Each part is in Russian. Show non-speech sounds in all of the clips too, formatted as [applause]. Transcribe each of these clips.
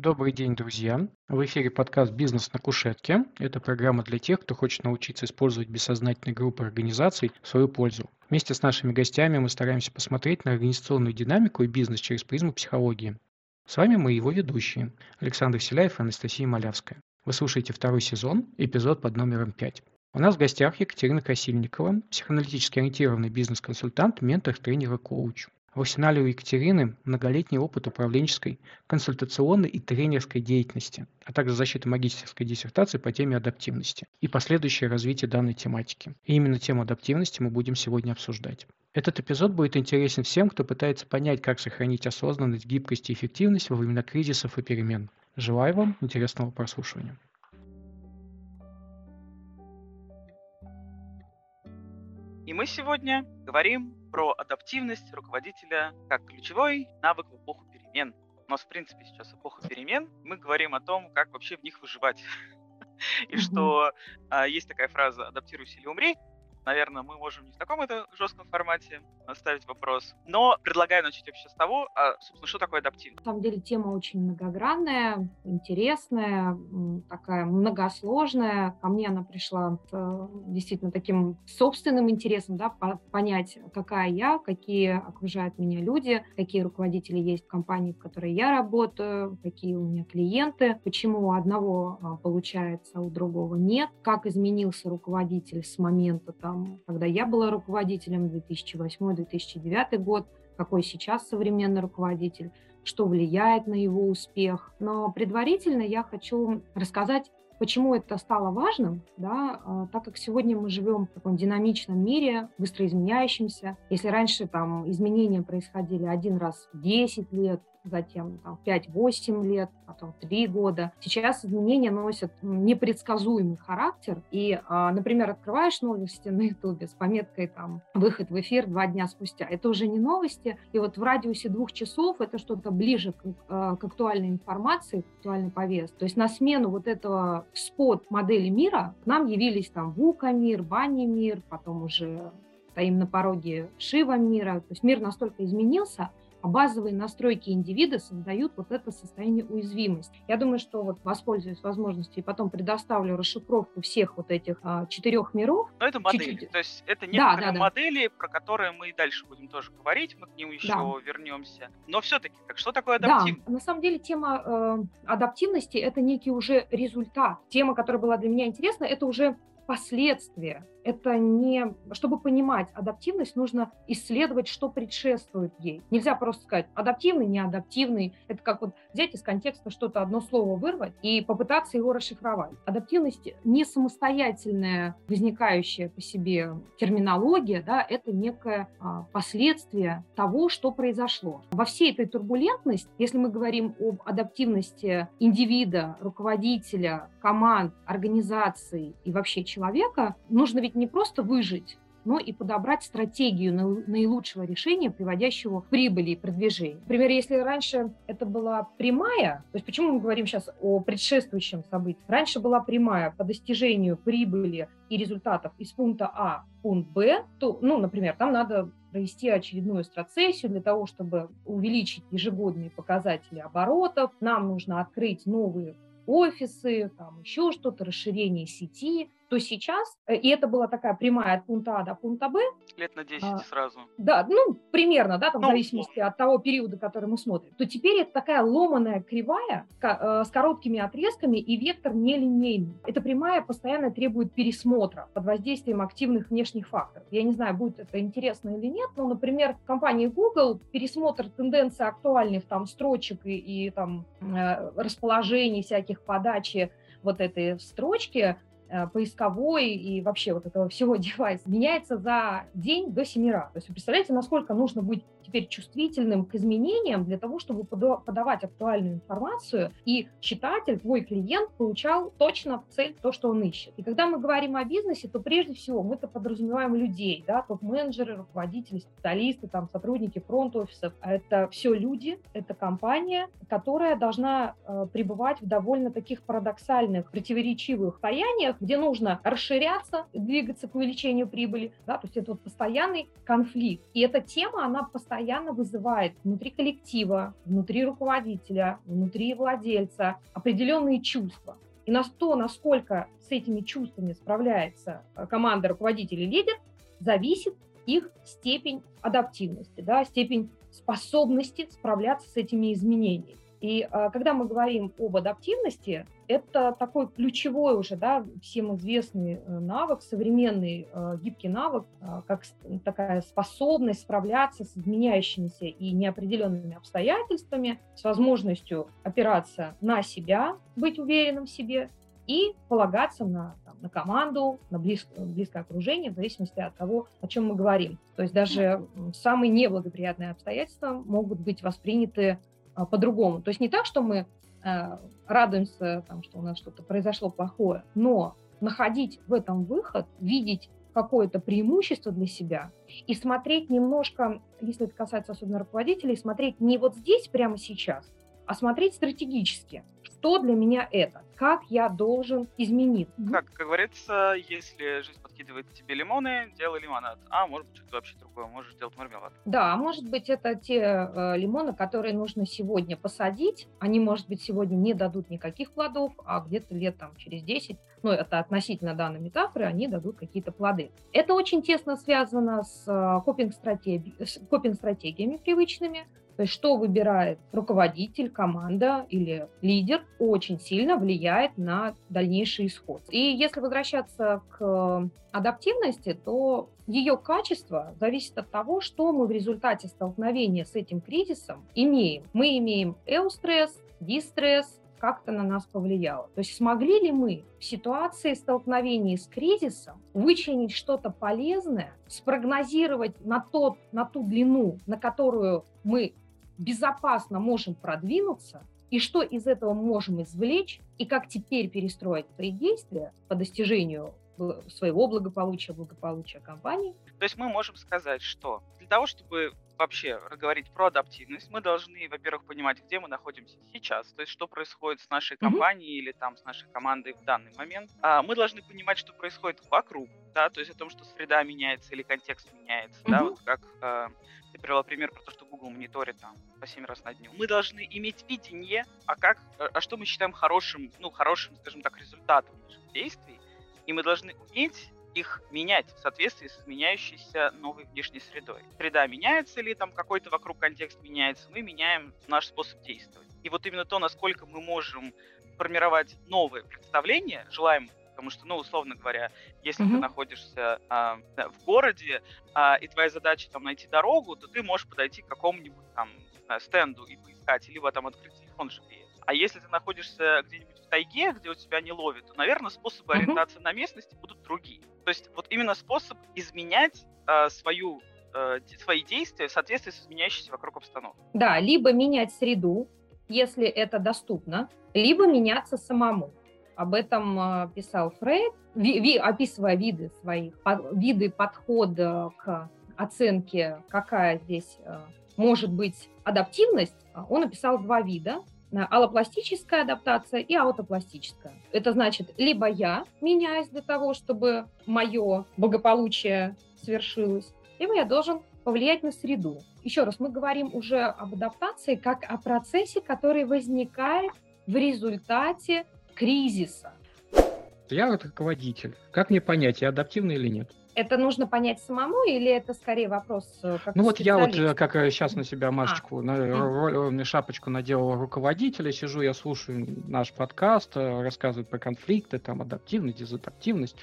Добрый день, друзья! В эфире подкаст «Бизнес на кушетке». Это программа для тех, кто хочет научиться использовать бессознательные группы организаций в свою пользу. Вместе с нашими гостями мы стараемся посмотреть на организационную динамику и бизнес через призму психологии. С вами мы его ведущие Александр Селяев и Анастасия Малявская. Вы слушаете второй сезон, эпизод под номером 5. У нас в гостях Екатерина Красильникова, психоаналитически ориентированный бизнес-консультант, ментор, тренер и коуч. В арсенале у Екатерины многолетний опыт управленческой, консультационной и тренерской деятельности, а также защита магистерской диссертации по теме адаптивности и последующее развитие данной тематики. И именно тему адаптивности мы будем сегодня обсуждать. Этот эпизод будет интересен всем, кто пытается понять, как сохранить осознанность, гибкость и эффективность во времена кризисов и перемен. Желаю вам интересного прослушивания. И мы сегодня говорим про адаптивность руководителя как ключевой навык в эпоху перемен. У нас, в принципе, сейчас эпоха перемен. Мы говорим о том, как вообще в них выживать. [laughs] И что а, есть такая фраза «адаптируйся или умри», Наверное, мы можем не в таком это жестком формате ставить вопрос. Но предлагаю начать вообще с того, а, собственно, что такое адаптивность. На самом деле тема очень многогранная, интересная, такая многосложная. Ко мне она пришла с э, действительно таким собственным интересом, да, понять, какая я, какие окружают меня люди, какие руководители есть в компании, в которой я работаю, какие у меня клиенты, почему у одного а, получается, а у другого нет, как изменился руководитель с момента там, там, когда я была руководителем, 2008-2009 год, какой сейчас современный руководитель, что влияет на его успех. Но предварительно я хочу рассказать, почему это стало важным, да, а, так как сегодня мы живем в таком динамичном мире, быстро изменяющемся. Если раньше там изменения происходили один раз в 10 лет, затем там, 5-8 лет, потом 3 года. Сейчас изменения носят непредсказуемый характер. И, а, например, открываешь новости на Ютубе с пометкой там «Выход в эфир два дня спустя». Это уже не новости. И вот в радиусе двух часов это что-то ближе к, а, к актуальной информации, к актуальной повестке. То есть на смену вот этого спот модели мира к нам явились там Вука мир, Бани мир, потом уже стоим на пороге Шива мира. То есть мир настолько изменился, а базовые настройки индивида создают вот это состояние уязвимости. Я думаю, что вот воспользуюсь возможностью и потом предоставлю расшифровку всех вот этих а, четырех миров. Но это модели, Чуть-чуть. то есть это некоторые да, да, модели, да. про которые мы и дальше будем тоже говорить, мы к ним еще да. вернемся. Но все-таки, как что такое адаптивность? Да, на самом деле тема э, адаптивности это некий уже результат. Тема, которая была для меня интересна, это уже последствия это не... Чтобы понимать адаптивность, нужно исследовать, что предшествует ей. Нельзя просто сказать адаптивный, неадаптивный. Это как вот взять из контекста что-то, одно слово вырвать и попытаться его расшифровать. Адаптивность не самостоятельная, возникающая по себе терминология, да, это некое а, последствие того, что произошло. Во всей этой турбулентности, если мы говорим об адаптивности индивида, руководителя, команд, организаций и вообще человека, нужно ведь ведь не просто выжить, но и подобрать стратегию наилучшего решения, приводящего к прибыли и продвижению. Например, если раньше это была прямая, то есть почему мы говорим сейчас о предшествующем событии? Раньше была прямая по достижению прибыли и результатов из пункта А в пункт Б, то, ну, например, там надо провести очередную страцессию для того, чтобы увеличить ежегодные показатели оборотов. Нам нужно открыть новые офисы, там еще что-то, расширение сети то сейчас, э, и это была такая прямая от пункта А до пункта Б. Лет на 10 а, сразу. Да, ну, примерно, да, там, ну, в зависимости от того периода, который мы смотрим. То теперь это такая ломаная кривая э, с короткими отрезками и вектор нелинейный. Эта прямая постоянно требует пересмотра под воздействием активных внешних факторов. Я не знаю, будет это интересно или нет, но, например, в компании Google пересмотр тенденций актуальных там строчек и, и там э, расположений всяких подачи вот этой строчки поисковой и вообще вот этого всего [laughs] девайса меняется за день до 7 раз. То есть вы представляете, насколько нужно быть теперь чувствительным к изменениям для того, чтобы подавать актуальную информацию, и читатель, твой клиент, получал точно в цель то, что он ищет. И когда мы говорим о бизнесе, то прежде всего мы это подразумеваем людей, да, топ-менеджеры, руководители, специалисты, там, сотрудники фронт-офисов. Это все люди, это компания, которая должна э, пребывать в довольно таких парадоксальных, противоречивых состояниях, где нужно расширяться, двигаться к увеличению прибыли, да, то есть это вот постоянный конфликт. И эта тема, она постоянно постоянно вызывает внутри коллектива, внутри руководителя, внутри владельца определенные чувства. И на то, насколько с этими чувствами справляется э, команда, руководитель и лидер, зависит их степень адаптивности, да, степень способности справляться с этими изменениями. И а, когда мы говорим об адаптивности, это такой ключевой уже, да, всем известный э, навык, современный э, гибкий навык, а, как такая способность справляться с изменяющимися и неопределенными обстоятельствами, с возможностью опираться на себя, быть уверенным в себе и полагаться на, там, на команду, на близкое, близкое окружение, в зависимости от того, о чем мы говорим. То есть даже самые неблагоприятные обстоятельства могут быть восприняты по-другому. То есть не так, что мы э, радуемся, там, что у нас что-то произошло плохое, но находить в этом выход, видеть какое-то преимущество для себя и смотреть немножко, если это касается особенно руководителей, смотреть не вот здесь прямо сейчас, а смотреть стратегически, что для меня это, как я должен измениться. Как, как говорится, если жизнь подкидывает тебе лимоны, делай лимонад. А, может быть, что-то вообще другое, можешь сделать мармелад. Да, может быть, это те э, лимоны, которые нужно сегодня посадить. Они, может быть, сегодня не дадут никаких плодов, а где-то лет там, через 10, ну, это относительно данной метафоры, они дадут какие-то плоды. Это очень тесно связано с э, копинг-стратегиями копинг привычными, то есть что выбирает руководитель, команда или лидер, очень сильно влияет на дальнейший исход. И если возвращаться к адаптивности, то ее качество зависит от того, что мы в результате столкновения с этим кризисом имеем. Мы имеем эустресс, дистресс, как-то на нас повлияло. То есть смогли ли мы в ситуации столкновения с кризисом вычленить что-то полезное, спрогнозировать на, тот, на ту длину, на которую мы безопасно можем продвинуться, и что из этого можем извлечь, и как теперь перестроить свои действия по достижению своего благополучия, благополучия компании. То есть мы можем сказать, что для того, чтобы вообще говорить про адаптивность, мы должны, во-первых, понимать, где мы находимся сейчас, то есть что происходит с нашей компанией mm-hmm. или там с нашей командой в данный момент. А мы должны понимать, что происходит вокруг, да, то есть о том, что среда меняется или контекст меняется, mm-hmm. да, вот как э, привела пример про то, что Google мониторит там по 7 раз на дню. Мы должны иметь видение, а как, э, а что мы считаем хорошим, ну, хорошим, скажем так, результатом наших действий, и мы должны уметь их менять в соответствии с изменяющейся новой внешней средой. Среда меняется ли, там какой-то вокруг контекст меняется, мы меняем наш способ действовать. И вот именно то, насколько мы можем формировать новые представления, желаем потому что, ну, условно говоря, если mm-hmm. ты находишься а, в городе, а, и твоя задача там найти дорогу, то ты можешь подойти к какому-нибудь там знаю, стенду и поискать, либо там открыть телефон GPS. А если ты находишься где-нибудь в тайге, где у тебя не ловит, то, наверное, способы mm-hmm. ориентации на местности будут другие. То есть вот именно способ изменять а, свою а, свои действия в соответствии с изменяющейся вокруг обстановкой. Да, либо менять среду, если это доступно, либо меняться самому. Об этом а, писал Фрейд, описывая виды своих, виды подхода к оценке, какая здесь а, может быть адаптивность, а, он описал два вида аллопластическая адаптация и аутопластическая. Это значит, либо я меняюсь для того, чтобы мое благополучие свершилось, либо я должен повлиять на среду. Еще раз, мы говорим уже об адаптации как о процессе, который возникает в результате кризиса. Я вот руководитель. Как мне понять, я адаптивный или нет? Это нужно понять самому или это скорее вопрос э, как Ну вот я вот э, как сейчас на себя масочку, а. на, mm. шапочку надел руководителя, сижу, я слушаю наш подкаст, рассказывают про конфликты, там адаптивность, дезадаптивность,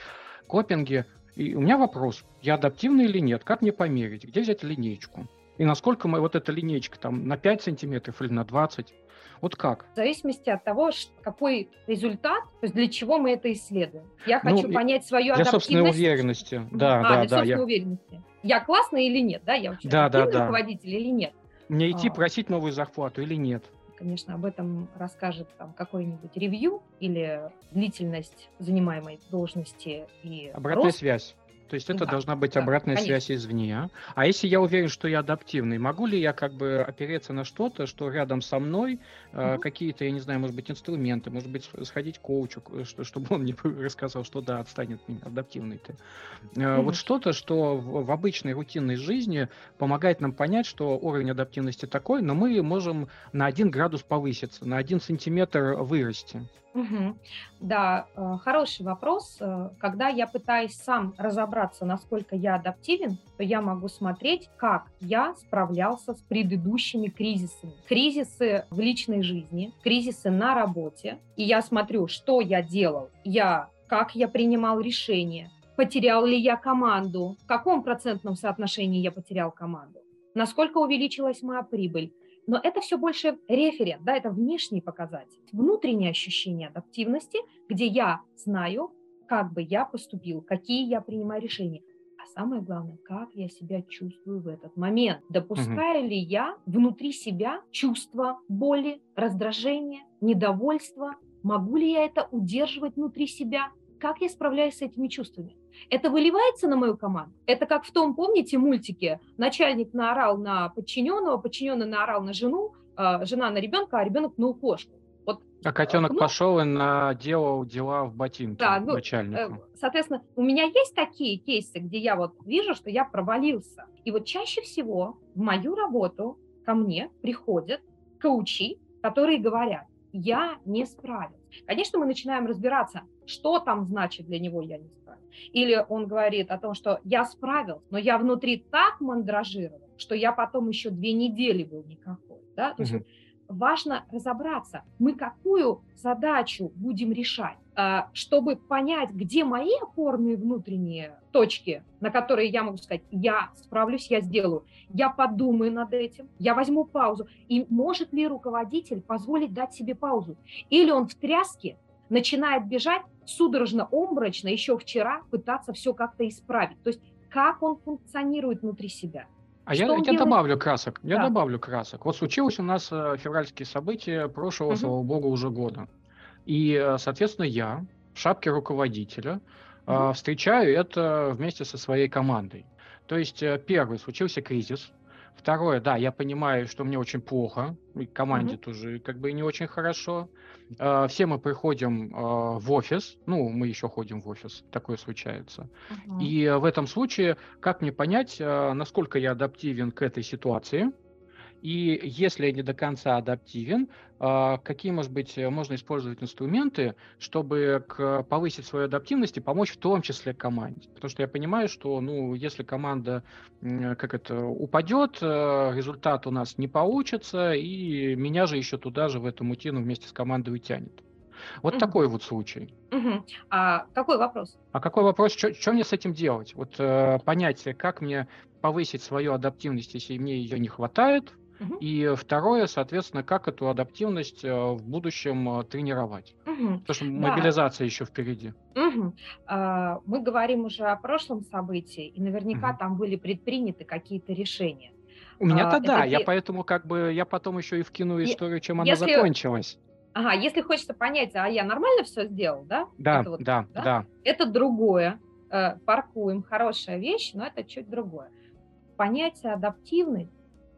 копинги. И у меня вопрос, я адаптивный или нет? Как мне померить? Где взять линейку? И насколько мы, вот эта линейка там на 5 сантиметров или на 20? Вот как? В зависимости от того, какой результат, то есть для чего мы это исследуем. Я ну, хочу понять свою для адаптивность. Для собственной уверенности. Да, а, да, для да. собственной я... уверенности. Я классный или нет, да? Я вообще да, да, да. руководитель или нет? Мне идти а... просить новую зарплату или нет? Конечно, об этом расскажет там какой-нибудь ревью или длительность занимаемой должности и Обратная рост. связь. То есть это да, должна быть да, обратная конечно. связь извне. А если я уверен, что я адаптивный, могу ли я как бы опереться на что-то, что рядом со мной угу. э, какие-то, я не знаю, может быть, инструменты, может быть, сходить к коучу, что, чтобы он мне [laughs] рассказал, что да, отстанет от меня, адаптивный ты. Э, угу. Вот что-то, что в, в обычной рутинной жизни помогает нам понять, что уровень адаптивности такой, но мы можем на один градус повыситься, на один сантиметр вырасти. Угу. Да, э, хороший вопрос. Э, когда я пытаюсь сам разобраться, насколько я адаптивен, то я могу смотреть, как я справлялся с предыдущими кризисами. Кризисы в личной жизни, кризисы на работе. И я смотрю, что я делал. Я как я принимал решения, потерял ли я команду, в каком процентном соотношении я потерял команду, насколько увеличилась моя прибыль, но это все больше референт, да, это внешний показатель. Внутреннее ощущение адаптивности, где я знаю, как бы я поступил, какие я принимаю решения. А самое главное, как я себя чувствую в этот момент. Допускаю угу. ли я внутри себя чувство боли, раздражения, недовольства? Могу ли я это удерживать внутри себя? Как я справляюсь с этими чувствами? Это выливается на мою команду? Это как в том, помните, мультике? Начальник наорал на подчиненного, подчиненный наорал на жену, а, жена на ребенка, а ребенок на кошку. Вот, а котенок ну, пошел и наделал дела в ботинке да, ну, начальнику. Э, соответственно, у меня есть такие кейсы, где я вот вижу, что я провалился. И вот чаще всего в мою работу ко мне приходят коучи, которые говорят, я не справился. Конечно, мы начинаем разбираться, что там значит для него я не справился. Или он говорит о том, что я справился, но я внутри так мандражировал, что я потом еще две недели был никакой. Да? То угу. есть важно разобраться, мы какую задачу будем решать, а, чтобы понять, где мои опорные внутренние точки, на которые я могу сказать, я справлюсь, я сделаю, я подумаю над этим, я возьму паузу. И может ли руководитель позволить дать себе паузу? Или он в тряске начинает бежать судорожно, омрачно, еще вчера пытаться все как-то исправить. То есть как он функционирует внутри себя. А я, я делает? добавлю красок. Я да. добавлю красок. Вот случилось у нас э, февральские события прошлого, угу. слава богу, уже года. И, э, соответственно, я в шапке руководителя угу. встречаю это вместе со своей командой. То есть, первый, случился кризис, Второе, да, я понимаю, что мне очень плохо, и команде mm-hmm. тоже как бы не очень хорошо. Uh, все мы приходим uh, в офис, ну, мы еще ходим в офис, такое случается. Uh-huh. И в этом случае, как мне понять, uh, насколько я адаптивен к этой ситуации, и если я не до конца адаптивен, а, какие, может быть, можно использовать инструменты, чтобы повысить свою адаптивность и помочь в том числе команде? Потому что я понимаю, что, ну, если команда, как это, упадет, э, результат у нас не получится, и меня же еще туда же, в эту мутину вместе с командой утянет. Вот угу. такой вот случай. Угу. А какой вопрос? А какой вопрос? Что мне с этим делать? Вот э, понятие, как мне повысить свою адаптивность, если мне ее не хватает, Угу. И второе, соответственно, как эту адаптивность э, в будущем э, тренировать. Угу. Потому что мобилизация да. еще впереди. Угу. Мы говорим уже о прошлом событии, и наверняка угу. там были предприняты какие-то решения. У меня-то а, да, это... я поэтому как бы я потом еще и вкину историю, чем Если... она закончилась. Ага, если хочется понять, а я нормально все сделал, да? Да, это вот, да, да, да. Это другое. Э, паркуем, хорошая вещь, но это чуть другое. Понятие адаптивный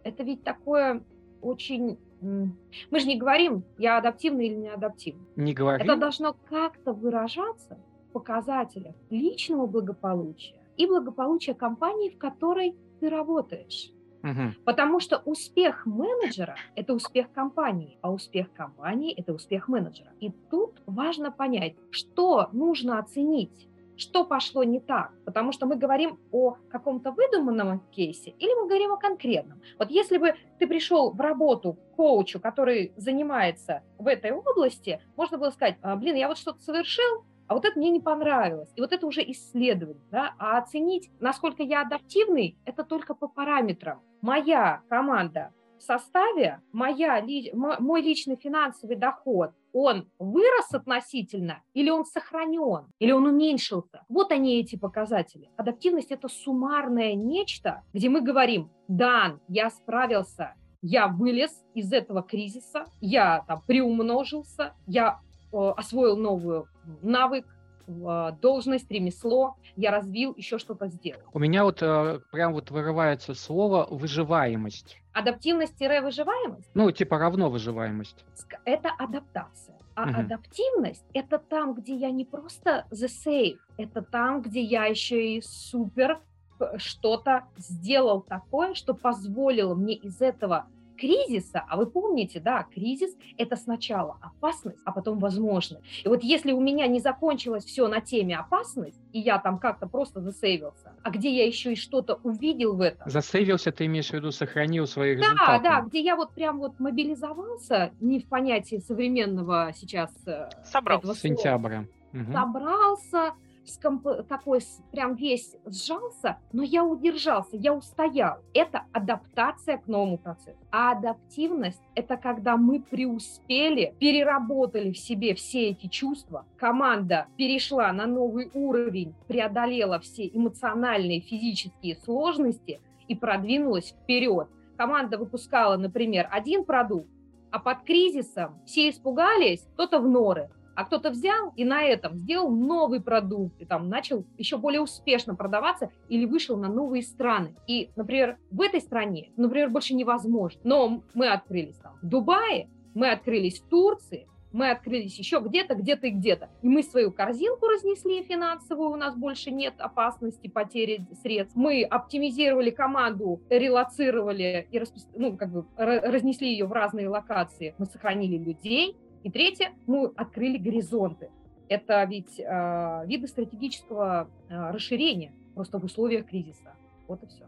это ведь такое очень... Мы же не говорим, я адаптивный или не адаптивный. Не говорим. Это должно как-то выражаться в показателях личного благополучия и благополучия компании, в которой ты работаешь. Угу. Потому что успех менеджера – это успех компании, а успех компании – это успех менеджера. И тут важно понять, что нужно оценить что пошло не так, потому что мы говорим о каком-то выдуманном кейсе или мы говорим о конкретном. Вот если бы ты пришел в работу к коучу, который занимается в этой области, можно было сказать, «А, блин, я вот что-то совершил, а вот это мне не понравилось. И вот это уже исследование. Да? А оценить, насколько я адаптивный, это только по параметрам. Моя команда в составе, моя, мой личный финансовый доход, он вырос относительно или он сохранен, или он уменьшился. Вот они эти показатели. Адаптивность – это суммарное нечто, где мы говорим, Дан, я справился, я вылез из этого кризиса, я там приумножился, я э, освоил новую навык, в должность, ремесло, я развил, еще что-то сделал. У меня вот э, прям вот вырывается слово «выживаемость». Адаптивность-выживаемость? Ну, типа равно выживаемость. Это адаптация. А Мгм. адаптивность – это там, где я не просто the safe, это там, где я еще и супер п- что-то сделал такое, что позволило мне из этого кризиса, а вы помните, да, кризис – это сначала опасность, а потом возможность. И вот если у меня не закончилось все на теме опасность, и я там как-то просто засейвился, а где я еще и что-то увидел в этом, Засейвился, ты имеешь в виду, сохранил свои да, результаты. да, где я вот прям вот мобилизовался, не в понятии современного сейчас э, Собрался. этого слова, сентября. Мгм. собрался, скомп- такой прям весь сжался, но я удержался, я устоял. Это адаптация к новому процессу. А адаптивность – это когда мы преуспели, переработали в себе все эти чувства, команда перешла на новый уровень, преодолела все эмоциональные, физические сложности и продвинулась вперед. Команда выпускала, например, один продукт, а под кризисом все испугались, кто-то в норы, а кто-то взял и на этом сделал новый продукт, и там начал еще более успешно продаваться или вышел на новые страны. И, например, в этой стране, например, больше невозможно. Но мы открылись там в Дубае, мы открылись в Турции, мы открылись еще где-то, где-то и где-то. И мы свою корзинку разнесли финансовую, у нас больше нет опасности потери средств. Мы оптимизировали команду, релацировали и распро- ну, как бы, ра- разнесли ее в разные локации. Мы сохранили людей. И третье, мы открыли горизонты. Это ведь э, виды стратегического э, расширения просто в условиях кризиса. Вот и все.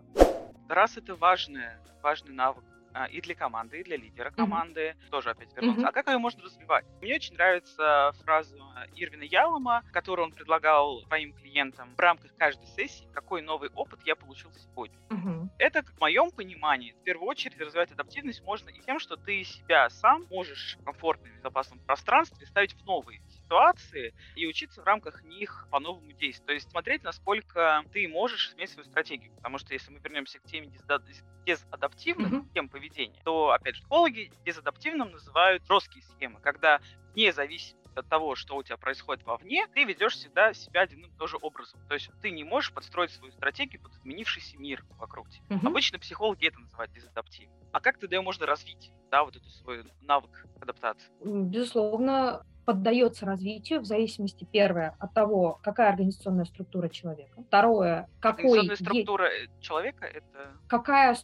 Раз это важное, важный навык и для команды, и для лидера команды, тоже опять вернуться. Мгм. А как ее можно развивать? Мне очень нравится фраза Ирвина Ялома, которую он предлагал своим клиентам в рамках каждой сессии, какой новый опыт я получил сегодня. Это, в моем понимании, в первую очередь развивать адаптивность можно и тем, что ты себя сам можешь в комфортном безопасном пространстве ставить в новые ситуации и учиться в рамках них по-новому действовать. То есть смотреть, насколько ты можешь иметь свою стратегию. Потому что если мы вернемся к теме дезадаптивных Мгм. схем поведения, то, опять же, психологи дезадаптивным называют жесткие схемы, когда вне зависимости от того, что у тебя происходит вовне, ты ведешь всегда себя одним и тем же образом. То есть ты не можешь подстроить свою стратегию под изменившийся мир вокруг тебя. Мгм. Обычно психологи это называют дезадаптивным. А как тогда ее можно развить, да, вот эту свой навык адаптации? Безусловно, поддается развитию в зависимости, первое, от того, какая организационная структура человека. Второе, какой, Организационная структура э, человека это какая,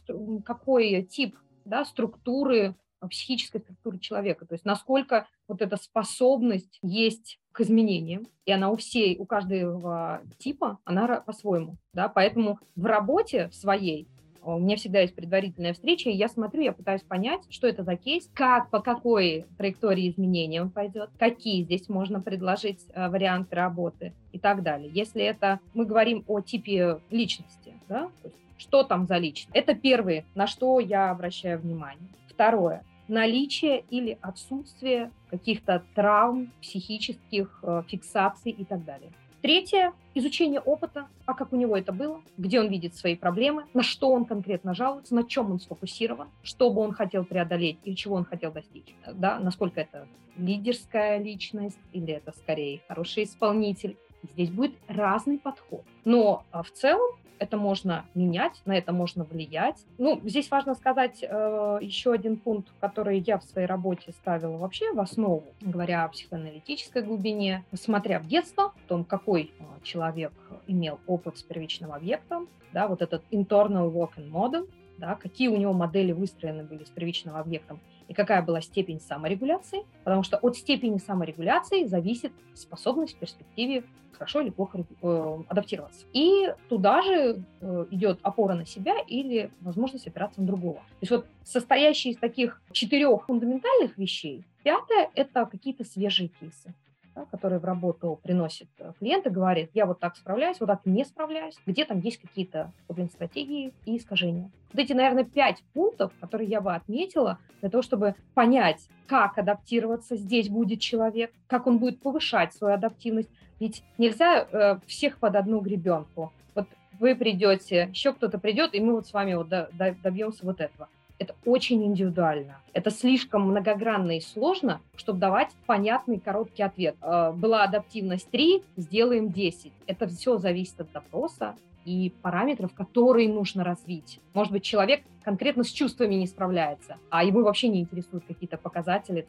какой тип да, структуры, а, психической структуры человека. То есть насколько вот эта способность есть к изменениям. И она у всей, у каждого типа, она по-своему. Да? Поэтому в работе своей у меня всегда есть предварительная встреча, и я смотрю, я пытаюсь понять, что это за кейс, как, по какой траектории изменения он пойдет, какие здесь можно предложить э, варианты работы и так далее. Если это мы говорим о типе личности, да, что там за личность, это первое, на что я обращаю внимание. Второе, наличие или отсутствие каких-то травм, психических э, фиксаций и так далее. Третье – изучение опыта, а как у него это было, где он видит свои проблемы, на что он конкретно жалуется, на чем он сфокусирован, что бы он хотел преодолеть или чего он хотел достичь. Да, насколько это лидерская личность или это скорее хороший исполнитель. Здесь будет разный подход. Но а, в целом это можно менять, на это можно влиять. Ну, здесь важно сказать э, еще один пункт, который я в своей работе ставила вообще в основу, говоря о психоаналитической глубине, смотря в детство, в том, какой э, человек имел опыт с первичным объектом, да, вот этот internal working model, да, какие у него модели выстроены были с первичным объектом и какая была степень саморегуляции, потому что от степени саморегуляции зависит способность в перспективе хорошо или плохо э, адаптироваться. И туда же э, идет опора на себя или возможность опираться на другого. То есть вот состоящие из таких четырех фундаментальных вещей, пятое – это какие-то свежие кейсы да, которые в работу приносит клиент и говорит, я вот так справляюсь, вот так не справляюсь, где там есть какие-то блин, стратегии и искажения. Вот эти, наверное, пять пунктов, которые я бы отметила для того, чтобы понять, как адаптироваться здесь будет человек, как он будет повышать свою адаптивность. Ведь нельзя э, всех под одну гребенку. Вот вы придете, еще кто-то придет, и мы вот с вами вот до, до, добьемся вот этого. Это очень индивидуально. Это слишком многогранно и сложно, чтобы давать понятный короткий ответ. Э, была адаптивность 3, сделаем 10. Это все зависит от запроса, и параметров, которые нужно развить. Может быть, человек конкретно с чувствами не справляется, а ему вообще не интересуют какие-то показатели.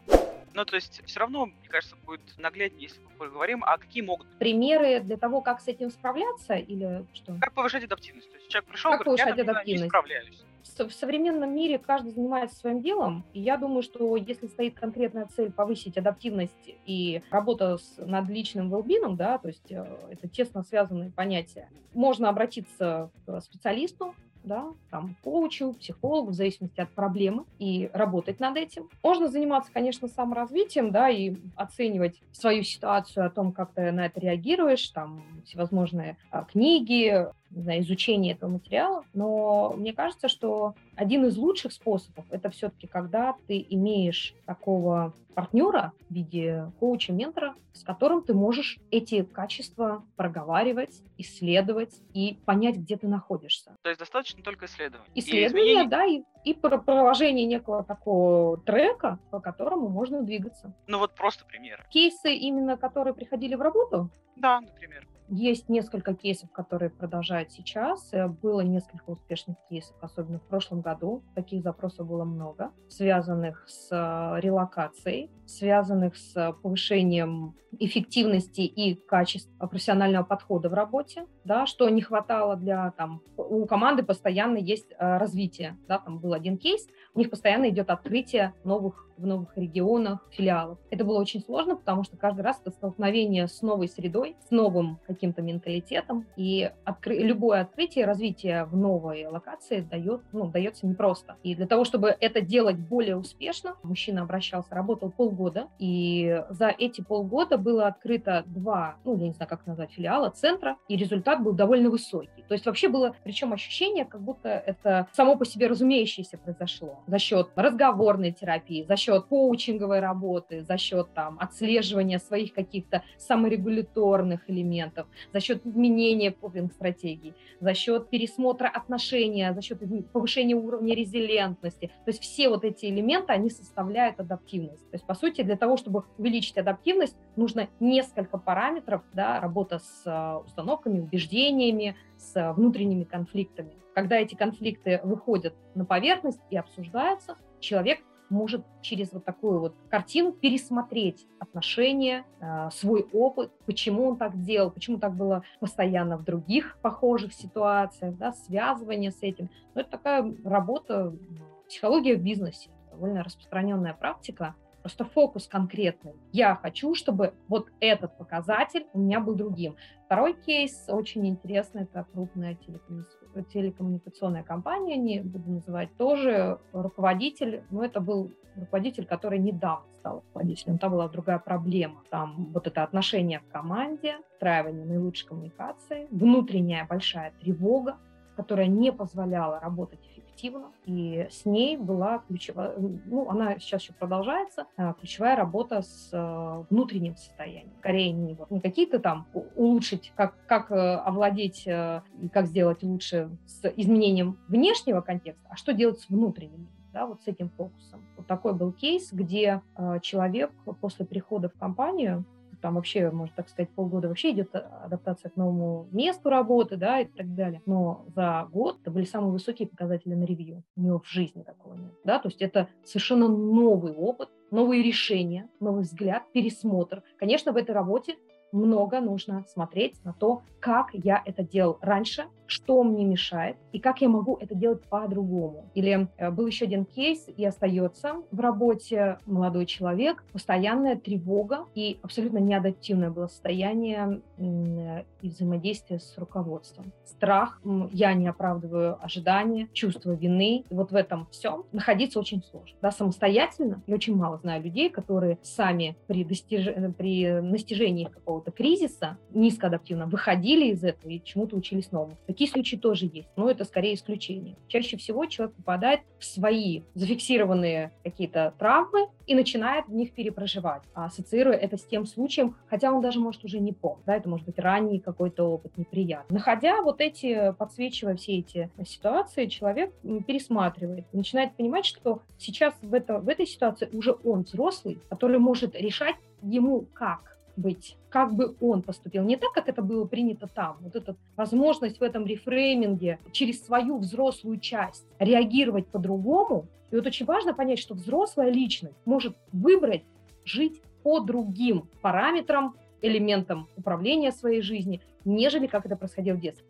Ну, то есть все равно, мне кажется, будет нагляднее, если мы поговорим, а какие могут быть примеры для того, как с этим справляться или что? Как повышать адаптивность? То есть человек пришел, как говорит, повышать я, адаптивность? не справляюсь в современном мире каждый занимается своим делом, и я думаю, что если стоит конкретная цель повысить адаптивность и работа с, над личным велбином, да, то есть э, это тесно связанные понятия, можно обратиться к специалисту, да, там, коучу, психологу, в зависимости от проблемы, и работать над этим. Можно заниматься, конечно, саморазвитием, да, и оценивать свою ситуацию, о том, как ты на это реагируешь, там, всевозможные а, книги, не знаю, изучение этого материала, но мне кажется, что один из лучших способов это все-таки когда ты имеешь такого партнера в виде коуча, ментора, с которым ты можешь эти качества проговаривать, исследовать и понять, где ты находишься. То есть достаточно только исследования. Исследования, и да, и, и проложение некого такого трека, по которому можно двигаться. Ну вот просто примеры. Кейсы именно, которые приходили в работу? Да, например. Есть несколько кейсов, которые продолжают сейчас. Э, было несколько успешных кейсов, особенно в прошлом году. Таких запросов было много, связанных с э, релокацией, связанных с повышением эффективности и качества профессионального подхода в работе, да, что не хватало для там у команды постоянно есть э, развитие, да, там был один кейс, у них постоянно идет открытие новых в новых регионах, филиалов. Это было очень сложно, потому что каждый раз это столкновение с новой средой, с новым каким-то менталитетом, и откры... любое открытие, развитие в новой локации дает, ну, дается непросто. И для того, чтобы это делать более успешно, мужчина обращался, работал полгода, и за эти полгода было открыто два, ну, я не знаю, как назвать, филиала, центра, и результат был довольно высокий. То есть вообще было, причем ощущение, как будто это само по себе разумеющееся произошло за счет разговорной терапии, за счет коучинговой работы, за счет там отслеживания своих каких-то саморегуляторных элементов, за счет изменения копинг-стратегий, за счет пересмотра отношения, за счет повышения уровня резилентности. То есть все вот эти элементы, они составляют адаптивность. То есть, по сути, для того, чтобы увеличить адаптивность, нужно несколько параметров, да, работа с а, установками, убеждениями, с внутренними конфликтами. Когда эти конфликты выходят на поверхность и обсуждаются, человек может через вот такую вот картину пересмотреть отношения, а, свой опыт, почему он так делал, почему так было постоянно в других похожих ситуациях, да, связывание с этим. Но это такая работа, психология в бизнесе, довольно распространенная практика, просто фокус конкретный. Я хочу, чтобы вот этот показатель у меня был другим. Второй кейс очень интересный, это крупная телекоммуникационная компания, не буду называть, тоже руководитель, но это был руководитель, который недавно стал руководителем, там была другая проблема. Там вот это отношение к команде, встраивание наилучшей коммуникации, внутренняя большая тревога, которая не позволяла работать эффективно, и с ней была ключевая, ну, она сейчас еще продолжается, а, ключевая работа с э, внутренним состоянием. Скорее не, вот, не какие-то там улучшить, как, как э, овладеть э, как сделать лучше с изменением внешнего контекста, а что делать с внутренним да, вот с этим фокусом. Вот такой был кейс, где э, человек после прихода в компанию там вообще, можно так сказать, полгода вообще идет адаптация к новому месту работы, да, и так далее. Но за год это были самые высокие показатели на ревью. У него в жизни такого нет, да, то есть это совершенно новый опыт, новые решения, новый взгляд, пересмотр. Конечно, в этой работе много нужно смотреть на то, как я это делал раньше, что мне мешает и как я могу это делать по-другому. Или э, был еще один кейс и остается в работе молодой человек, постоянная тревога и абсолютно неадаптивное было состояние и взаимодействие с руководством. Страх, я не оправдываю ожидания, чувство вины. И вот в этом всем находиться очень сложно. Да, самостоятельно. Я очень мало знаю людей, которые сами при, достиж... при достижении какого-то кризиса низкоадаптивно выходили из этого и чему-то учились новому. Такие случаи тоже есть, но это скорее исключение. Чаще всего человек попадает в свои зафиксированные какие-то травмы и начинает в них перепроживать, ассоциируя это с тем случаем, хотя он даже может уже не помнить, да, это может быть ранний какой-то опыт неприятный. Находя вот эти, подсвечивая все эти ситуации, человек пересматривает, начинает понимать, что сейчас в, это, в этой ситуации уже он взрослый, который может решать ему как быть, как бы он поступил. Не так, как это было принято там. Вот эта возможность в этом рефрейминге через свою взрослую часть реагировать по-другому. И вот очень важно понять, что взрослая личность может выбрать жить по другим параметрам, элементам управления своей жизни, нежели как это происходило в детстве.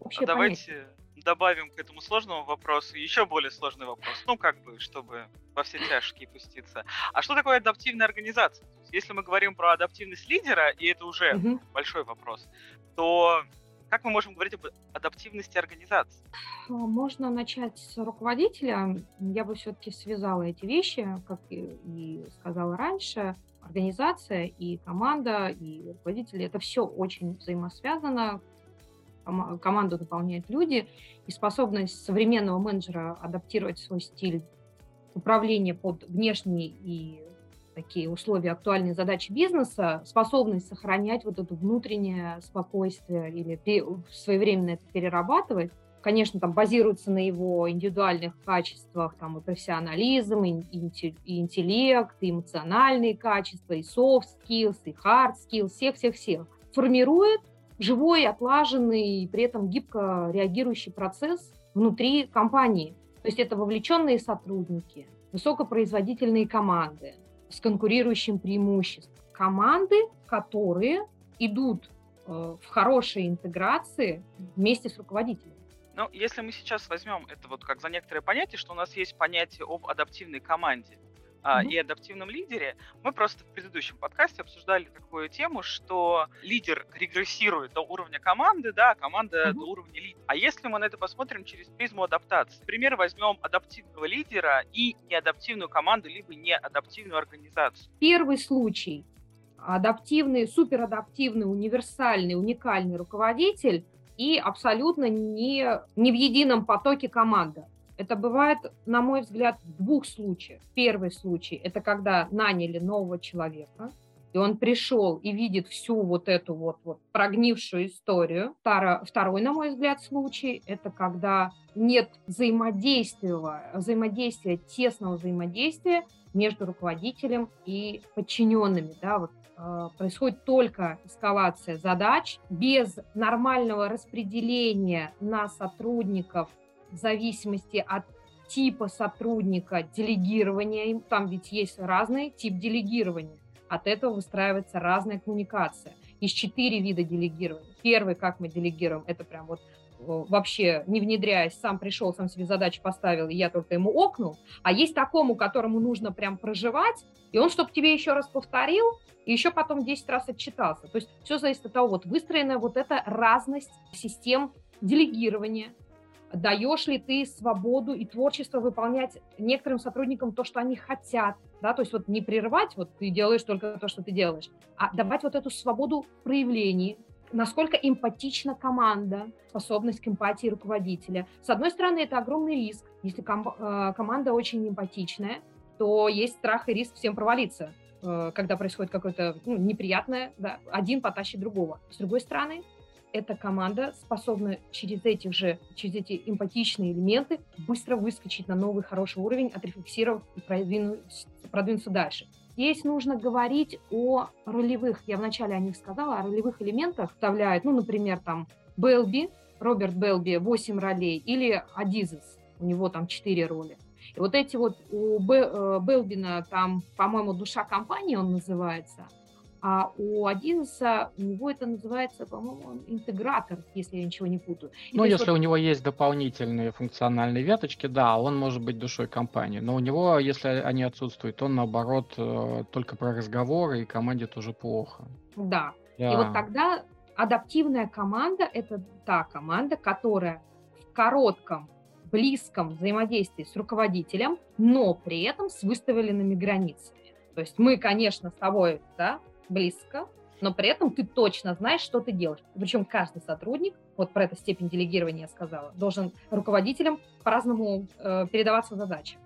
Вообще а давайте добавим к этому сложному вопросу еще более сложный вопрос. Ну, как бы, чтобы во все тяжкие пуститься. А что такое адаптивная организация? Если мы говорим про адаптивность лидера, и это уже угу. большой вопрос, то как мы можем говорить об адаптивности организации? А, можно начать с руководителя. Я бы все-таки связала эти вещи, как и сказала раньше. Организация и команда, и руководители – это все очень взаимосвязано команду дополняют люди, и способность современного менеджера адаптировать свой стиль управления под внешние и такие условия, актуальные задачи бизнеса, способность сохранять вот это внутреннее спокойствие или своевременно это перерабатывать, конечно, там базируется на его индивидуальных качествах, там и профессионализм, и, и интеллект, и эмоциональные качества, и soft skills, и hard skills, всех-всех-всех. Формирует живой, отлаженный, при этом гибко реагирующий процесс внутри компании. То есть это вовлеченные сотрудники, высокопроизводительные команды с конкурирующим преимуществом. Команды, которые идут э, в хорошей интеграции вместе с руководителем. Ну, если мы сейчас возьмем это вот как за некоторое понятие, что у нас есть понятие об адаптивной команде, а, и адаптивном лидере, мы просто в предыдущем подкасте обсуждали такую тему, что лидер регрессирует до уровня команды, да, а команда mm-hmm. до уровня лидера. А если мы на это посмотрим через призму адаптации, например, возьмем адаптивного лидера и неадаптивную команду, либо неадаптивную организацию. Первый случай адаптивный, суперадаптивный, универсальный, уникальный руководитель и абсолютно не, не в едином потоке команда. Это бывает, на мой взгляд, в двух случаях. Первый случай – это когда наняли нового человека, и он пришел и видит всю вот эту вот, вот прогнившую историю. Второй, на мой взгляд, случай – это когда нет взаимодействия, взаимодействия, тесного взаимодействия между руководителем и подчиненными. Да, вот, э, происходит только эскалация задач без нормального распределения на сотрудников в зависимости от типа сотрудника, делегирования, там ведь есть разный тип делегирования. От этого выстраивается разная коммуникация. Есть четыре вида делегирования. Первый, как мы делегируем, это прям вот вообще не внедряясь, сам пришел, сам себе задачу поставил, и я только ему окнул. А есть такому, которому нужно прям проживать, и он, чтобы тебе еще раз повторил, и еще потом 10 раз отчитался. То есть все зависит от того, вот выстроена вот эта разность систем делегирования, даешь ли ты свободу и творчество выполнять некоторым сотрудникам то, что они хотят, да, то есть вот не прерывать, вот ты делаешь только то, что ты делаешь, а давать вот эту свободу проявлений, насколько эмпатична команда, способность к эмпатии руководителя. С одной стороны, это огромный риск. Если ком- э, команда очень эмпатичная, то есть страх и риск всем провалиться, э, когда происходит какое-то ну, неприятное, да, один потащит другого. С другой стороны, эта команда способна через этих же, через эти эмпатичные элементы быстро выскочить на новый хороший уровень, отрефлексировав и продвинуться, продвинуться дальше. Здесь нужно говорить о ролевых, я вначале о них сказала, о ролевых элементах вставляют, ну, например, там Белби, Роберт Белби 8 ролей, или Адизес, у него там 4 роли. И вот эти вот у э, Белбина там, по-моему, душа компании он называется – а у Адизеса у него это называется, по-моему, интегратор, если я ничего не путаю. И ну, если вот... у него есть дополнительные функциональные веточки, да, он может быть душой компании. Но у него, если они отсутствуют, он наоборот э, только про разговоры, и команде тоже плохо. Да. да. И вот тогда адаптивная команда – это та команда, которая в коротком близком взаимодействии с руководителем, но при этом с выставленными границами. То есть мы, конечно, с тобой да, близко, но при этом ты точно знаешь, что ты делаешь. Причем каждый сотрудник, вот про эту степень делегирования я сказала, должен руководителям по-разному э, передаваться задачи.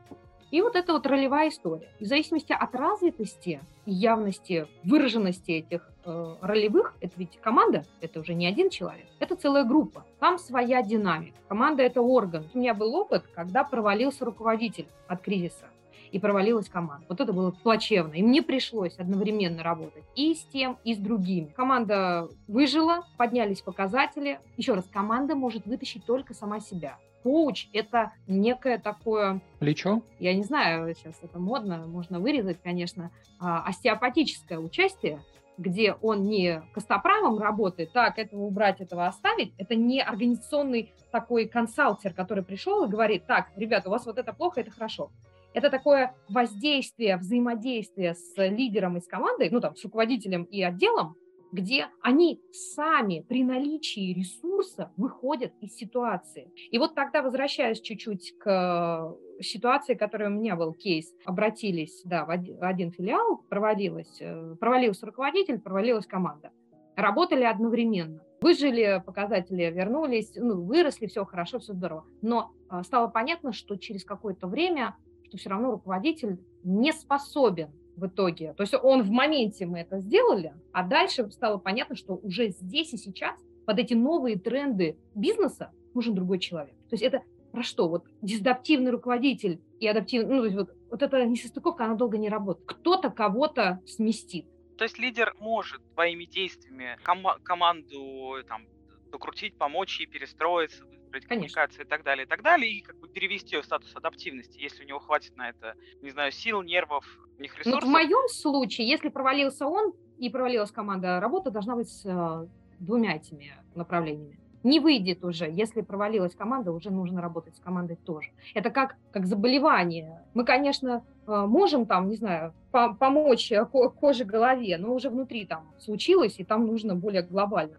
И вот это вот ролевая история. И в зависимости от развитости и явности, выраженности этих э, ролевых, это ведь команда, это уже не один человек, это целая группа. Там своя динамика. Команда – это орган. У меня был опыт, когда провалился руководитель от кризиса и провалилась команда. Вот это было плачевно. И мне пришлось одновременно работать и с тем, и с другими. Команда выжила, поднялись показатели. Еще раз, команда может вытащить только сама себя коуч – это некое такое... Плечо? Я не знаю, сейчас это модно, можно вырезать, конечно, а, остеопатическое участие, где он не костоправом работает, так, этого убрать, этого оставить, это не организационный такой консалтер, который пришел и говорит, так, ребята, у вас вот это плохо, это хорошо. Это такое воздействие, взаимодействие с лидером и с командой, ну там, с руководителем и отделом, где они сами при наличии ресурса выходят из ситуации. И вот тогда, возвращаясь чуть-чуть к ситуации, которая у меня был кейс, обратились да, в один филиал, провалилась, э, провалился руководитель, провалилась команда. Работали одновременно. Выжили показатели, вернулись, ну, выросли, все хорошо, все здорово. Но а, стало понятно, что через какое-то время, что все равно руководитель не способен в итоге. То есть он в моменте мы это сделали, а дальше стало понятно, что уже здесь и сейчас под эти новые тренды бизнеса нужен другой человек. То есть это про что? Вот дисадаптивный руководитель и адаптивный, ну, то есть вот, вот эта несостыковка, она долго не работает. Кто-то кого-то сместит. То есть лидер может своими действиями ком- команду там, докрутить, помочь ей перестроиться, выстроить коммуникацию и так далее, и так далее, и как бы перевести ее в статус адаптивности, если у него хватит на это, не знаю, сил, нервов, их ресурсов. Ну, в моем случае, если провалился он и провалилась команда, работа должна быть с э, двумя этими направлениями. Не выйдет уже, если провалилась команда, уже нужно работать с командой тоже. Это как, как заболевание. Мы, конечно, э, можем там, не знаю, по помочь коже, голове, но уже внутри там случилось, и там нужно более глобально.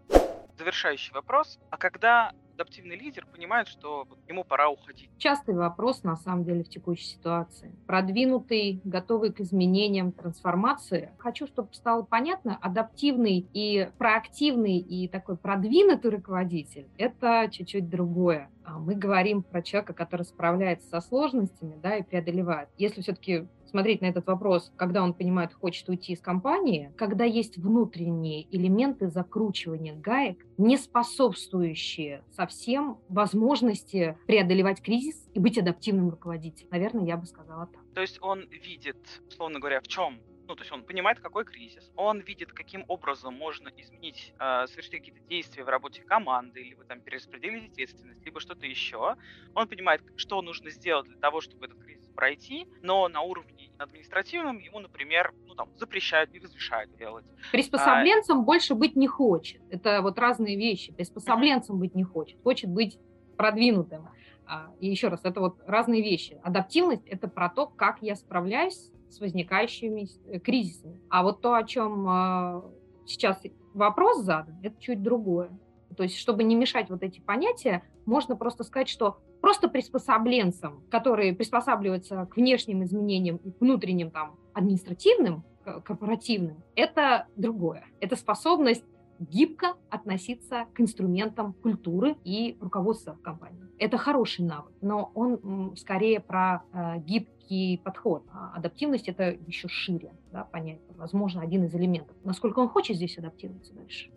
Завершающий вопрос. А когда адаптивный лидер понимает, что ему пора уходить? Частый вопрос, на самом деле, в текущей ситуации. Продвинутый, готовый к изменениям, трансформации. Хочу, чтобы стало понятно, адаптивный и проактивный и такой продвинутый руководитель – это чуть-чуть другое. А мы говорим про человека, который справляется со сложностями да, и преодолевает. Если все-таки смотреть на этот вопрос, когда он понимает, хочет уйти из компании, когда есть внутренние элементы закручивания гаек, не способствующие совсем возможности преодолевать кризис и быть адаптивным руководителем. Наверное, я бы сказала так. То есть он видит, условно говоря, в чем ну, то есть он понимает, какой кризис, он видит, каким образом можно изменить, э, совершить какие-то действия в работе команды, либо там перераспределить ответственность, либо что-то еще. Он понимает, что нужно сделать для того, чтобы этот кризис пройти, но на уровне административном ему, например, ну, там, запрещают, не разрешают делать. Приспособленцем а... больше быть не хочет. Это вот разные вещи. Приспособленцем быть не хочет. Хочет быть продвинутым. А, и еще раз, это вот разные вещи. Адаптивность – это про то, как я справляюсь с возникающими э, кризисами. А вот то, о чем а, сейчас вопрос задан, это чуть другое. То есть, чтобы не мешать вот эти понятия, можно просто сказать, что просто приспособленцам, которые приспосабливаются к внешним изменениям и к внутренним там административным, корпоративным, это другое. Это способность гибко относиться к инструментам культуры и руководства компании. Это хороший навык, но он скорее про э, гибкий подход. А адаптивность это еще шире да, понятие. Возможно, один из элементов. Насколько он хочет здесь адаптироваться дальше.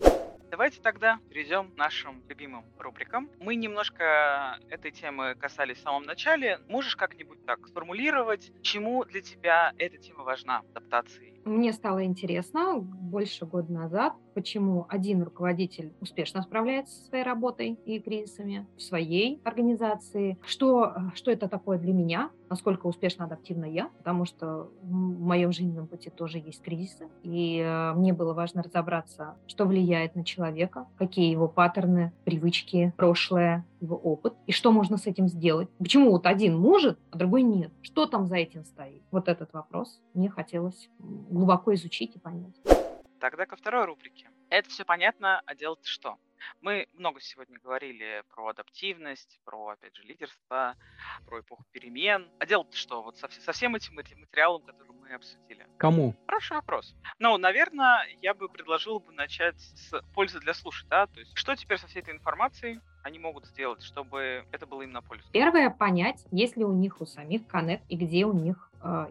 Давайте тогда перейдем к нашим любимым рубрикам. Мы немножко этой темы касались в самом начале. Можешь как-нибудь так сформулировать, чему для тебя эта тема важна, адаптации? Мне стало интересно больше года назад, почему один руководитель успешно справляется со своей работой и кризисами в своей организации, что, что это такое для меня, насколько успешно адаптивна я, потому что в моем жизненном пути тоже есть кризисы, и э, мне было важно разобраться, что влияет на человека, какие его паттерны, привычки, прошлое, его опыт, и что можно с этим сделать. Почему вот один может, а другой нет? Что там за этим стоит? Вот этот вопрос мне хотелось глубоко изучить и понять. Тогда ко второй рубрике. Это все понятно, а делать что? Мы много сегодня говорили про адаптивность, про, опять же, лидерство, про эпоху перемен. А дело-то что? Вот со, со всем этим материалом, который мы обсудили. Кому? Хороший вопрос. Ну, наверное, я бы предложил бы начать с пользы для слушателей, да, то есть что теперь со всей этой информацией они могут сделать, чтобы это было им на пользу? Первое, понять, есть ли у них у самих коннект и где у них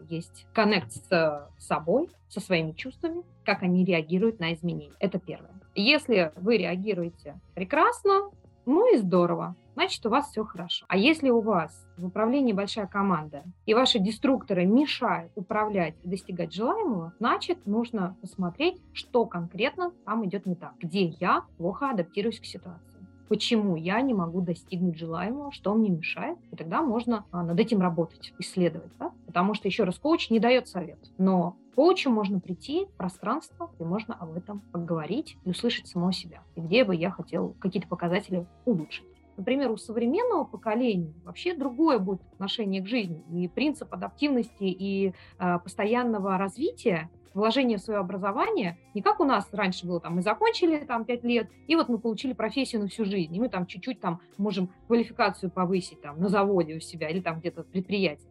есть коннект с собой, со своими чувствами, как они реагируют на изменения. Это первое. Если вы реагируете прекрасно, ну и здорово, значит, у вас все хорошо. А если у вас в управлении большая команда, и ваши деструкторы мешают управлять и достигать желаемого, значит, нужно посмотреть, что конкретно там идет не так, где я плохо адаптируюсь к ситуации почему я не могу достигнуть желаемого, что мне мешает, и тогда можно а, над этим работать, исследовать, да? потому что, еще раз, коуч не дает совет, но коучу можно прийти в пространство, где можно об этом поговорить и услышать самого себя, и где бы я хотел какие-то показатели улучшить. Например, у современного поколения вообще другое будет отношение к жизни. И принцип адаптивности и э, постоянного развития вложение в свое образование не как у нас раньше было, там, мы закончили там 5 лет, и вот мы получили профессию на всю жизнь, и мы там чуть-чуть там можем квалификацию повысить там на заводе у себя или там где-то в предприятии.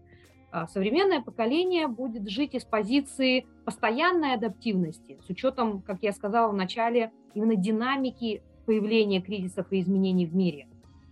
А современное поколение будет жить из позиции постоянной адаптивности, с учетом, как я сказала в начале, именно динамики появления кризисов и изменений в мире.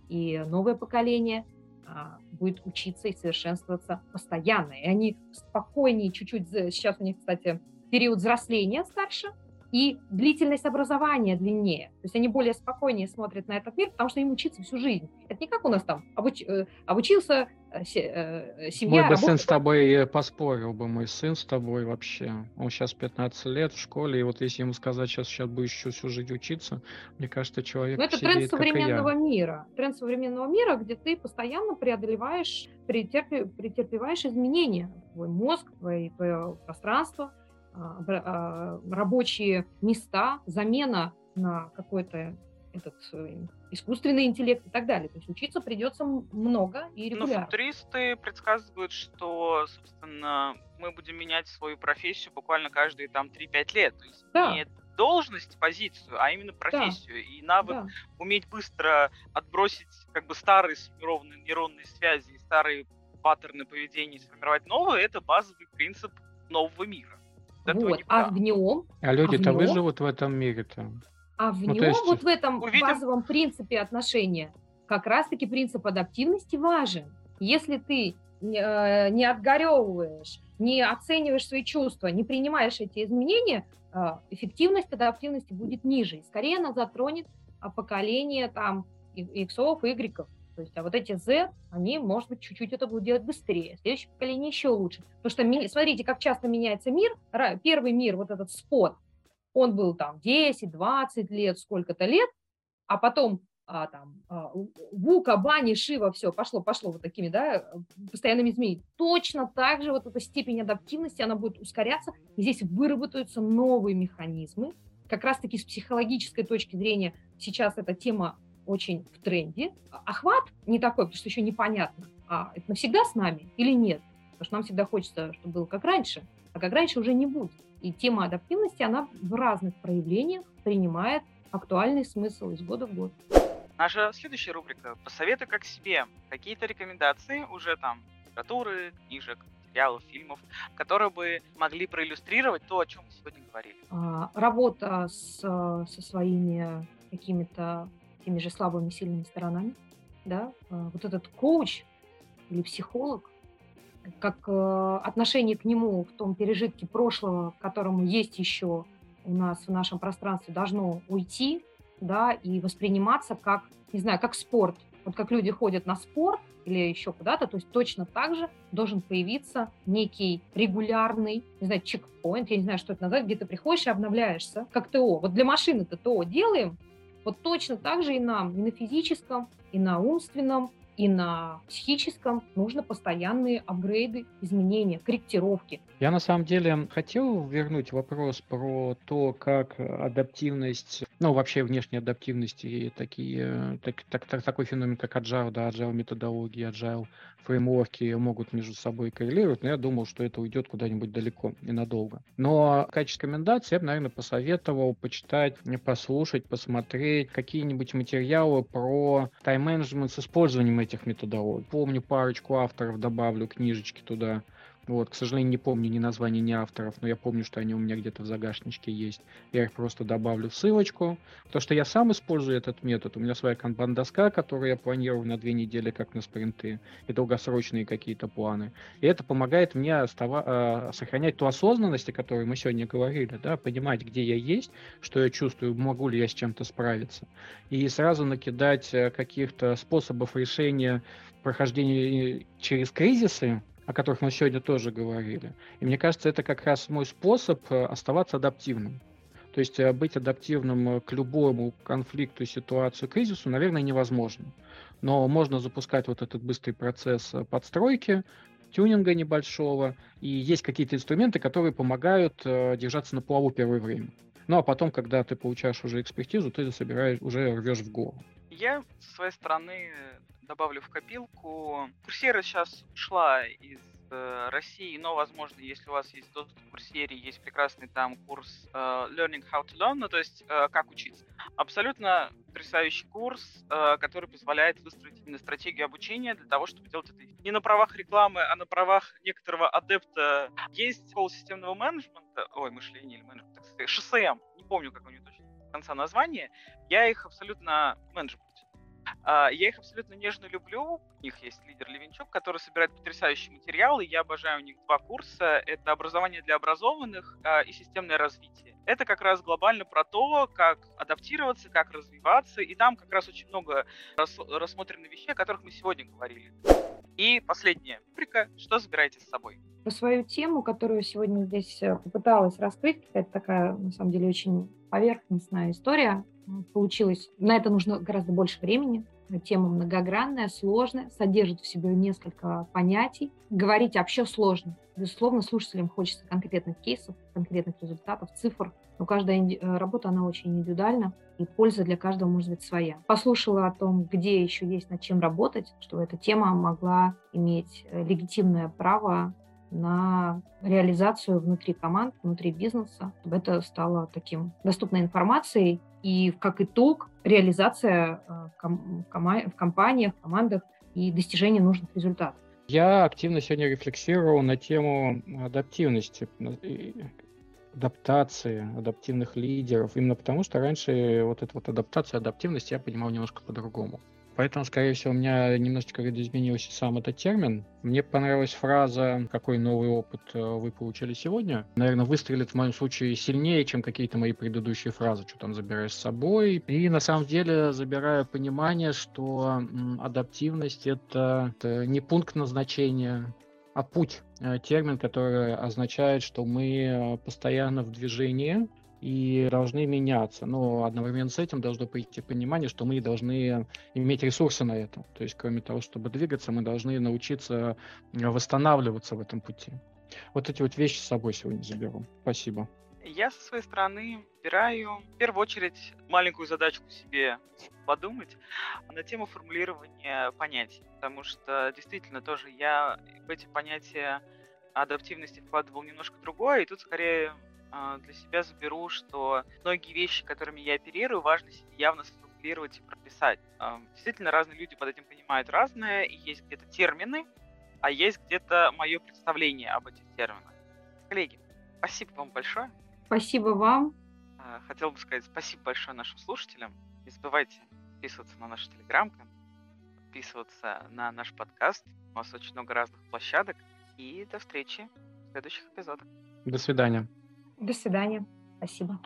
И новое поколение а, будет учиться и совершенствоваться постоянно. И они спокойнее чуть-чуть, сейчас у них, кстати, период взросления старше, и длительность образования длиннее. То есть они более спокойнее смотрят на этот мир, потому что им учиться всю жизнь. Это не как у нас там обуч, э, обучился, э, э, семья... Мой бы сын с тобой поспорил бы, мой сын с тобой вообще. Он сейчас 15 лет в школе, и вот если ему сказать, сейчас, сейчас будешь еще всю жизнь учиться, мне кажется, человек Но это тренд современного мира. Тренд современного мира, где ты постоянно преодолеваешь, претерпи, претерпеваешь изменения. Твой мозг, твое, твое пространство – а, а, рабочие места, замена на какой-то этот э, искусственный интеллект и так далее. То есть учиться придется много и ну, регулярно. Но футуристы предсказывают, что, собственно, мы будем менять свою профессию буквально каждые там 3-5 лет. То есть да. не должность, позицию, а именно профессию. Да. И навык да. уметь быстро отбросить как бы старые сформированные нейронные связи, старые паттерны поведения, сформировать новые, это базовый принцип нового мира. Вот. А в нем... А люди-то а нем, выживут в этом мире-то. А в ну, нем, есть... вот в этом увидим... базовом принципе отношения, как раз-таки принцип адаптивности важен. Если ты э, не отгоревываешь, не оцениваешь свои чувства, не принимаешь эти изменения, э, эффективность адаптивности будет ниже. И скорее она затронет а, поколение там иксов, игреков. То есть, а вот эти Z, они, может быть, чуть-чуть это будут делать быстрее. Следующее поколение еще лучше. Потому что, смотрите, как часто меняется мир. Первый мир, вот этот спот, он был там 10, 20 лет, сколько-то лет, а потом а, там, а, Вука, Бани, Шива, все, пошло, пошло вот такими, да, постоянными изменениями. Точно так же вот эта степень адаптивности, она будет ускоряться, и здесь выработаются новые механизмы. Как раз-таки с психологической точки зрения сейчас эта тема очень в тренде. Охват не такой, потому что еще непонятно, а это навсегда с нами или нет. Потому что нам всегда хочется, чтобы было как раньше, а как раньше уже не будет. И тема адаптивности, она в разных проявлениях принимает актуальный смысл из года в год. Наша следующая рубрика «Посоветы как себе». Какие-то рекомендации уже там литературы, книжек, материалов, фильмов, которые бы могли проиллюстрировать то, о чем мы сегодня говорили. А, работа с, со своими какими-то теми же слабыми, сильными сторонами, да, а, вот этот коуч или психолог, как э, отношение к нему в том пережитке прошлого, которому есть еще у нас в нашем пространстве, должно уйти, да, и восприниматься как, не знаю, как спорт. Вот как люди ходят на спорт или еще куда-то, то есть точно так же должен появиться некий регулярный, не знаю, чекпоинт, я не знаю, что это назвать, где ты приходишь и обновляешься, как ТО. Вот для машины-то ТО делаем, вот точно так же и нам, и на физическом, и на умственном, и на психическом нужно постоянные апгрейды, изменения, корректировки. Я на самом деле хотел вернуть вопрос про то, как адаптивность, ну вообще внешняя адаптивность и такие, так, так, так, такой феномен, как agile, да, agile методологии, agile фреймворки могут между собой коррелировать, но я думал, что это уйдет куда-нибудь далеко и надолго. Но в качестве рекомендации я бы, наверное, посоветовал почитать, послушать, посмотреть какие-нибудь материалы про тайм-менеджмент с использованием этих методологий. Помню парочку авторов, добавлю книжечки туда. Вот, к сожалению, не помню ни названий, ни авторов, но я помню, что они у меня где-то в загашничке есть. Я их просто добавлю в ссылочку. То, что я сам использую этот метод, у меня своя канбан-доска, которую я планирую на две недели, как на спринты, и долгосрочные какие-то планы. И это помогает мне остава- э, сохранять ту осознанность, о которой мы сегодня говорили, да, понимать, где я есть, что я чувствую, могу ли я с чем-то справиться. И сразу накидать э, каких-то способов решения прохождения через кризисы, о которых мы сегодня тоже говорили. И мне кажется, это как раз мой способ э, оставаться адаптивным. То есть э, быть адаптивным э, к любому конфликту, ситуацию, кризису, наверное, невозможно. Но можно запускать вот этот быстрый процесс подстройки, тюнинга небольшого, и есть какие-то инструменты, которые помогают держаться на плаву первое время. Ну а потом, когда ты получаешь уже экспертизу, ты собираешь, уже рвешь в гору. Я со своей стороны добавлю в копилку. Курсера сейчас ушла из э, России, но, возможно, если у вас есть доступ к Курсере, есть прекрасный там курс э, Learning How to Learn, ну, то есть э, как учиться. Абсолютно потрясающий курс, э, который позволяет выстроить именно стратегию обучения для того, чтобы делать это не на правах рекламы, а на правах некоторого адепта. Есть школа системного менеджмента, ой, мышления или менеджмента, так сказать, ШСМ, не помню, как у нее точно конца названия, я их абсолютно менеджмент а, я их абсолютно нежно люблю. У них есть лидер Левинчук, который собирает потрясающие материалы. Я обожаю у них два курса. Это образование для образованных а, и системное развитие. Это как раз глобально про то, как адаптироваться, как развиваться. И там как раз очень много рас рассмотрено вещей, о которых мы сегодня говорили. И последняя рубрика «Что забираете с собой?» По свою тему, которую сегодня здесь э, попыталась раскрыть, это такая, на самом деле, очень поверхностная история получилось. На это нужно гораздо больше времени. Тема многогранная, сложная, содержит в себе несколько понятий. Говорить вообще сложно. Безусловно, слушателям хочется конкретных кейсов, конкретных результатов, цифр. Но каждая э, работа, она очень индивидуальна, и польза для каждого может быть своя. Послушала о том, где еще есть над чем работать, чтобы эта тема могла иметь э, легитимное право на реализацию внутри команд, внутри бизнеса, чтобы это стало таким доступной информацией и как итог реализация э, в компаниях, в командах и достижение нужных результатов. Я активно сегодня рефлексировал на тему адаптивности, адаптации, адаптивных лидеров, именно потому что раньше вот эта вот адаптация, адаптивность я понимал немножко по-другому. Поэтому, скорее всего, у меня немножечко видоизменился сам этот термин. Мне понравилась фраза «Какой новый опыт э, вы получили сегодня?» Наверное, выстрелит в моем случае сильнее, чем какие-то мои предыдущие фразы, что там забираешь с собой. И на самом деле забираю понимание, что адаптивность это, это не пункт назначения, а путь. Э, термин, который означает, что мы э, постоянно в движении, и должны меняться. Но одновременно с этим должно прийти понимание, что мы должны иметь ресурсы на это. То есть, кроме того, чтобы двигаться, мы должны научиться восстанавливаться в этом пути. Вот эти вот вещи с собой сегодня заберу. Спасибо. Я со своей стороны выбираю в первую очередь маленькую задачку себе подумать на тему формулирования понятий, потому что действительно тоже я в эти понятия адаптивности вкладывал немножко другое, и тут скорее а, для себя заберу, что многие вещи, которыми я оперирую, важно явно структурировать и прописать. А, действительно, разные люди под этим понимают разное, и есть где-то термины, а есть где-то мое представление об этих терминах. Коллеги, спасибо вам большое. Спасибо вам. А, хотел бы сказать спасибо большое нашим слушателям. Не забывайте подписываться на наш телеграм-канал, подписываться на наш подкаст. У нас очень много разных площадок. И до встречи в следующих эпизодах. До свидания. До свидания. Спасибо.